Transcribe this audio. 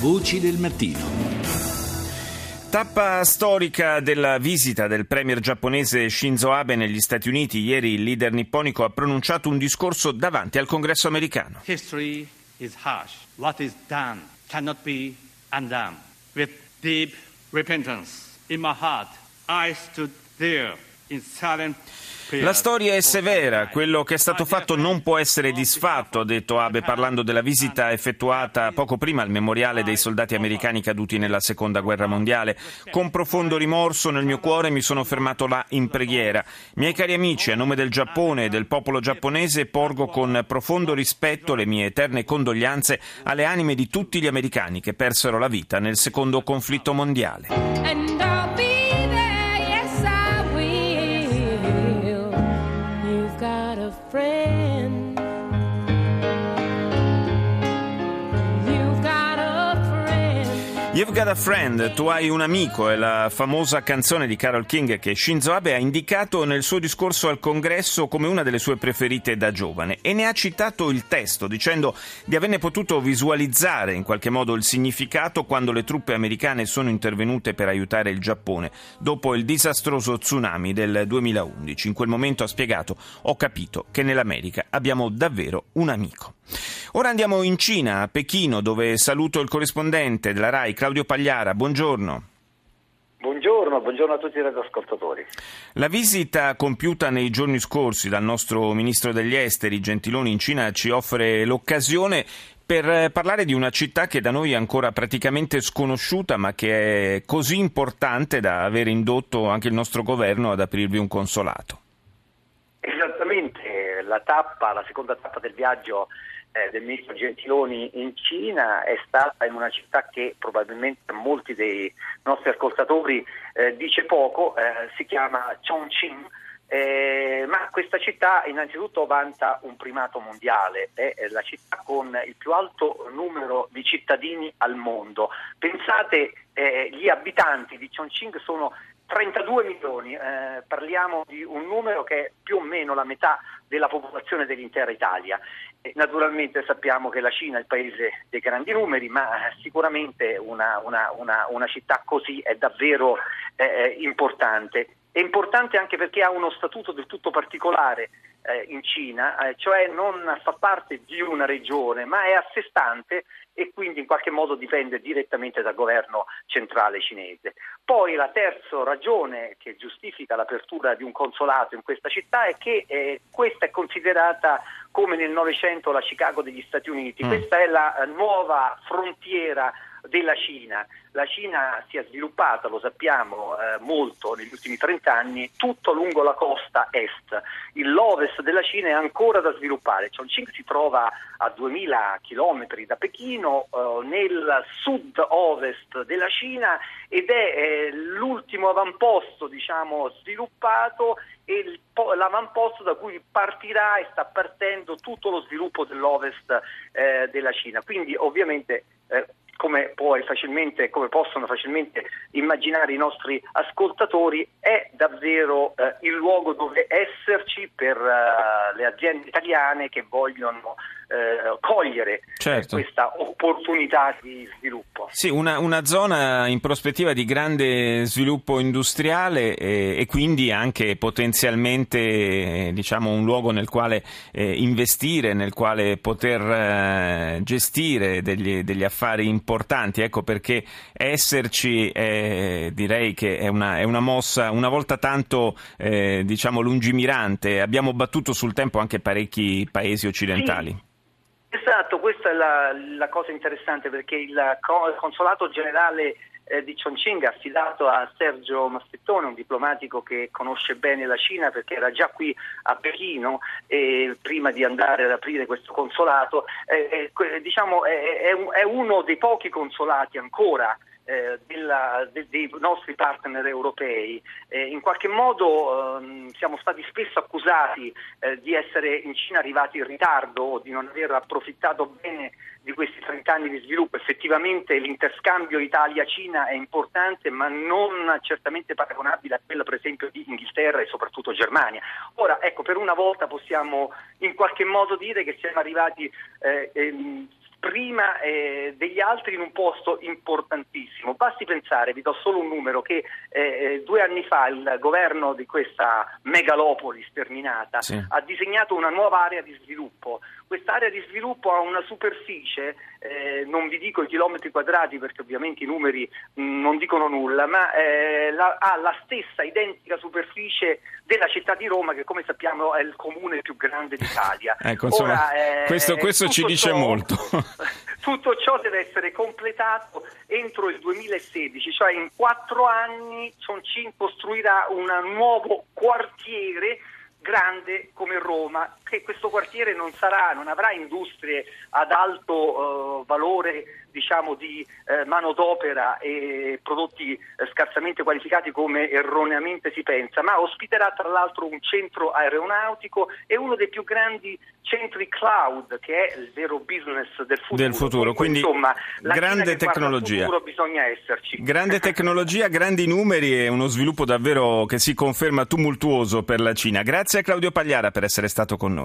Voci del mattino. Tappa storica della visita del premier giapponese Shinzo Abe negli Stati Uniti. Ieri il leader nipponico ha pronunciato un discorso davanti al congresso americano. History is harsh. What is done cannot be undone. With deep repentance in my heart, I stood there La storia è severa, quello che è stato fatto non può essere disfatto, ha detto Abe parlando della visita effettuata poco prima al memoriale dei soldati americani caduti nella seconda guerra mondiale. Con profondo rimorso nel mio cuore mi sono fermato là in preghiera. Miei cari amici, a nome del Giappone e del popolo giapponese porgo con profondo rispetto le mie eterne condoglianze alle anime di tutti gli americani che persero la vita nel secondo conflitto mondiale. You've Got a Friend, tu hai un amico, è la famosa canzone di Carol King che Shinzo Abe ha indicato nel suo discorso al congresso come una delle sue preferite da giovane e ne ha citato il testo dicendo di averne potuto visualizzare in qualche modo il significato quando le truppe americane sono intervenute per aiutare il Giappone dopo il disastroso tsunami del 2011. In quel momento ha spiegato ho capito che nell'America abbiamo davvero un amico. Ora andiamo in Cina, a Pechino, dove saluto il corrispondente della RAI, Claudio Pagliara. Buongiorno. Buongiorno, buongiorno, a tutti i radioascoltatori. La visita compiuta nei giorni scorsi dal nostro ministro degli esteri Gentiloni in Cina ci offre l'occasione per parlare di una città che da noi è ancora praticamente sconosciuta ma che è così importante da aver indotto anche il nostro governo ad aprirvi un consolato. Esattamente, la tappa, la seconda tappa del viaggio eh, del ministro Gentiloni in Cina è stata in una città che probabilmente a molti dei nostri ascoltatori eh, dice poco, eh, si chiama Chongqing. Eh, questa città innanzitutto vanta un primato mondiale, è la città con il più alto numero di cittadini al mondo. Pensate, eh, gli abitanti di Chongqing sono 32 milioni, eh, parliamo di un numero che è più o meno la metà della popolazione dell'intera Italia. Naturalmente sappiamo che la Cina è il paese dei grandi numeri, ma sicuramente una, una, una, una città così è davvero eh, importante. È importante anche perché ha uno statuto del tutto particolare eh, in Cina, eh, cioè non fa parte di una regione, ma è a sé stante e quindi in qualche modo dipende direttamente dal governo centrale cinese. Poi la terza ragione che giustifica l'apertura di un consolato in questa città è che eh, questa è considerata come nel Novecento la Chicago degli Stati Uniti, mm. questa è la eh, nuova frontiera della Cina. La Cina si è sviluppata, lo sappiamo, eh, molto negli ultimi 30 anni, tutto lungo la costa est. L'ovest della Cina è ancora da sviluppare. Chongqing si trova a 2000 km da Pechino, eh, nel sud-ovest della Cina ed è eh, l'ultimo avamposto diciamo, sviluppato e l'avamposto da cui partirà e sta partendo tutto lo sviluppo dell'ovest eh, della Cina. Quindi ovviamente eh, come, come, possono facilmente immaginare i nostri ascoltatori, è davvero eh, il luogo dove esserci per uh, le aziende italiane che vogliono eh, cogliere certo. questa opportunità di sviluppo. Sì, una, una, zona in prospettiva di grande sviluppo industriale e, e quindi anche potenzialmente diciamo, un luogo nel quale eh, investire, nel quale poter eh, gestire degli, degli, affari importanti. Ecco perché esserci eh, direi che è una, è una, mossa una volta tanto eh, diciamo, lungimirante. Abbiamo battuto sul tempo anche parecchi paesi occidentali. Sì. Esatto, questa è la, la cosa interessante perché il consolato generale eh, di Chongqing affidato a Sergio Massettone, un diplomatico che conosce bene la Cina perché era già qui a Pechino eh, prima di andare ad aprire questo consolato, eh, diciamo, è, è, uno dei pochi consolati ancora eh, della, de, dei nostri partner europei. Eh, in qualche modo eh, siamo stati spesso accusati eh, di essere in Cina arrivati in ritardo o di non aver approfittato bene di questi 30 anni di sviluppo. Effettivamente l'interscambio Italia-Cina è importante, ma non certamente paragonabile a quello per esempio di Inghilterra e soprattutto Germania. Ora, ecco, per una volta possiamo in qualche modo dire che siamo arrivati eh, ehm, prima eh, degli altri in un posto importantissimo. Basti pensare, vi do solo un numero, che eh, eh due anni fa il governo di questa megalopoli sterminata sì. ha disegnato una nuova area di sviluppo. Quest'area di sviluppo ha una superficie, eh, non vi dico i chilometri quadrati perché ovviamente i numeri mh, mm, non dicono nulla, ma eh, la, ha la stessa identica superficie della città di Roma che come sappiamo è il comune più grande d'Italia. ecco, insomma, Ora, eh, questo, questo ci dice molto. tutto ciò deve essere completato entro il 2016, cioè in quattro anni Chongqing costruirà un nuovo quartiere grande come Roma, che questo quartiere non sarà, non avrà industrie ad alto uh, valore diciamo, di eh, manodopera e prodotti eh, scarsamente qualificati come erroneamente si pensa, ma ospiterà tra l'altro un centro aeronautico e uno dei più grandi centri cloud, che è il vero business del futuro. Del futuro. Quindi, insomma, grande tecnologia. bisogna esserci. Grande tecnologia, grandi numeri e uno sviluppo davvero che si conferma tumultuoso per la Cina. Grazie a Claudio Pagliara per essere stato con noi.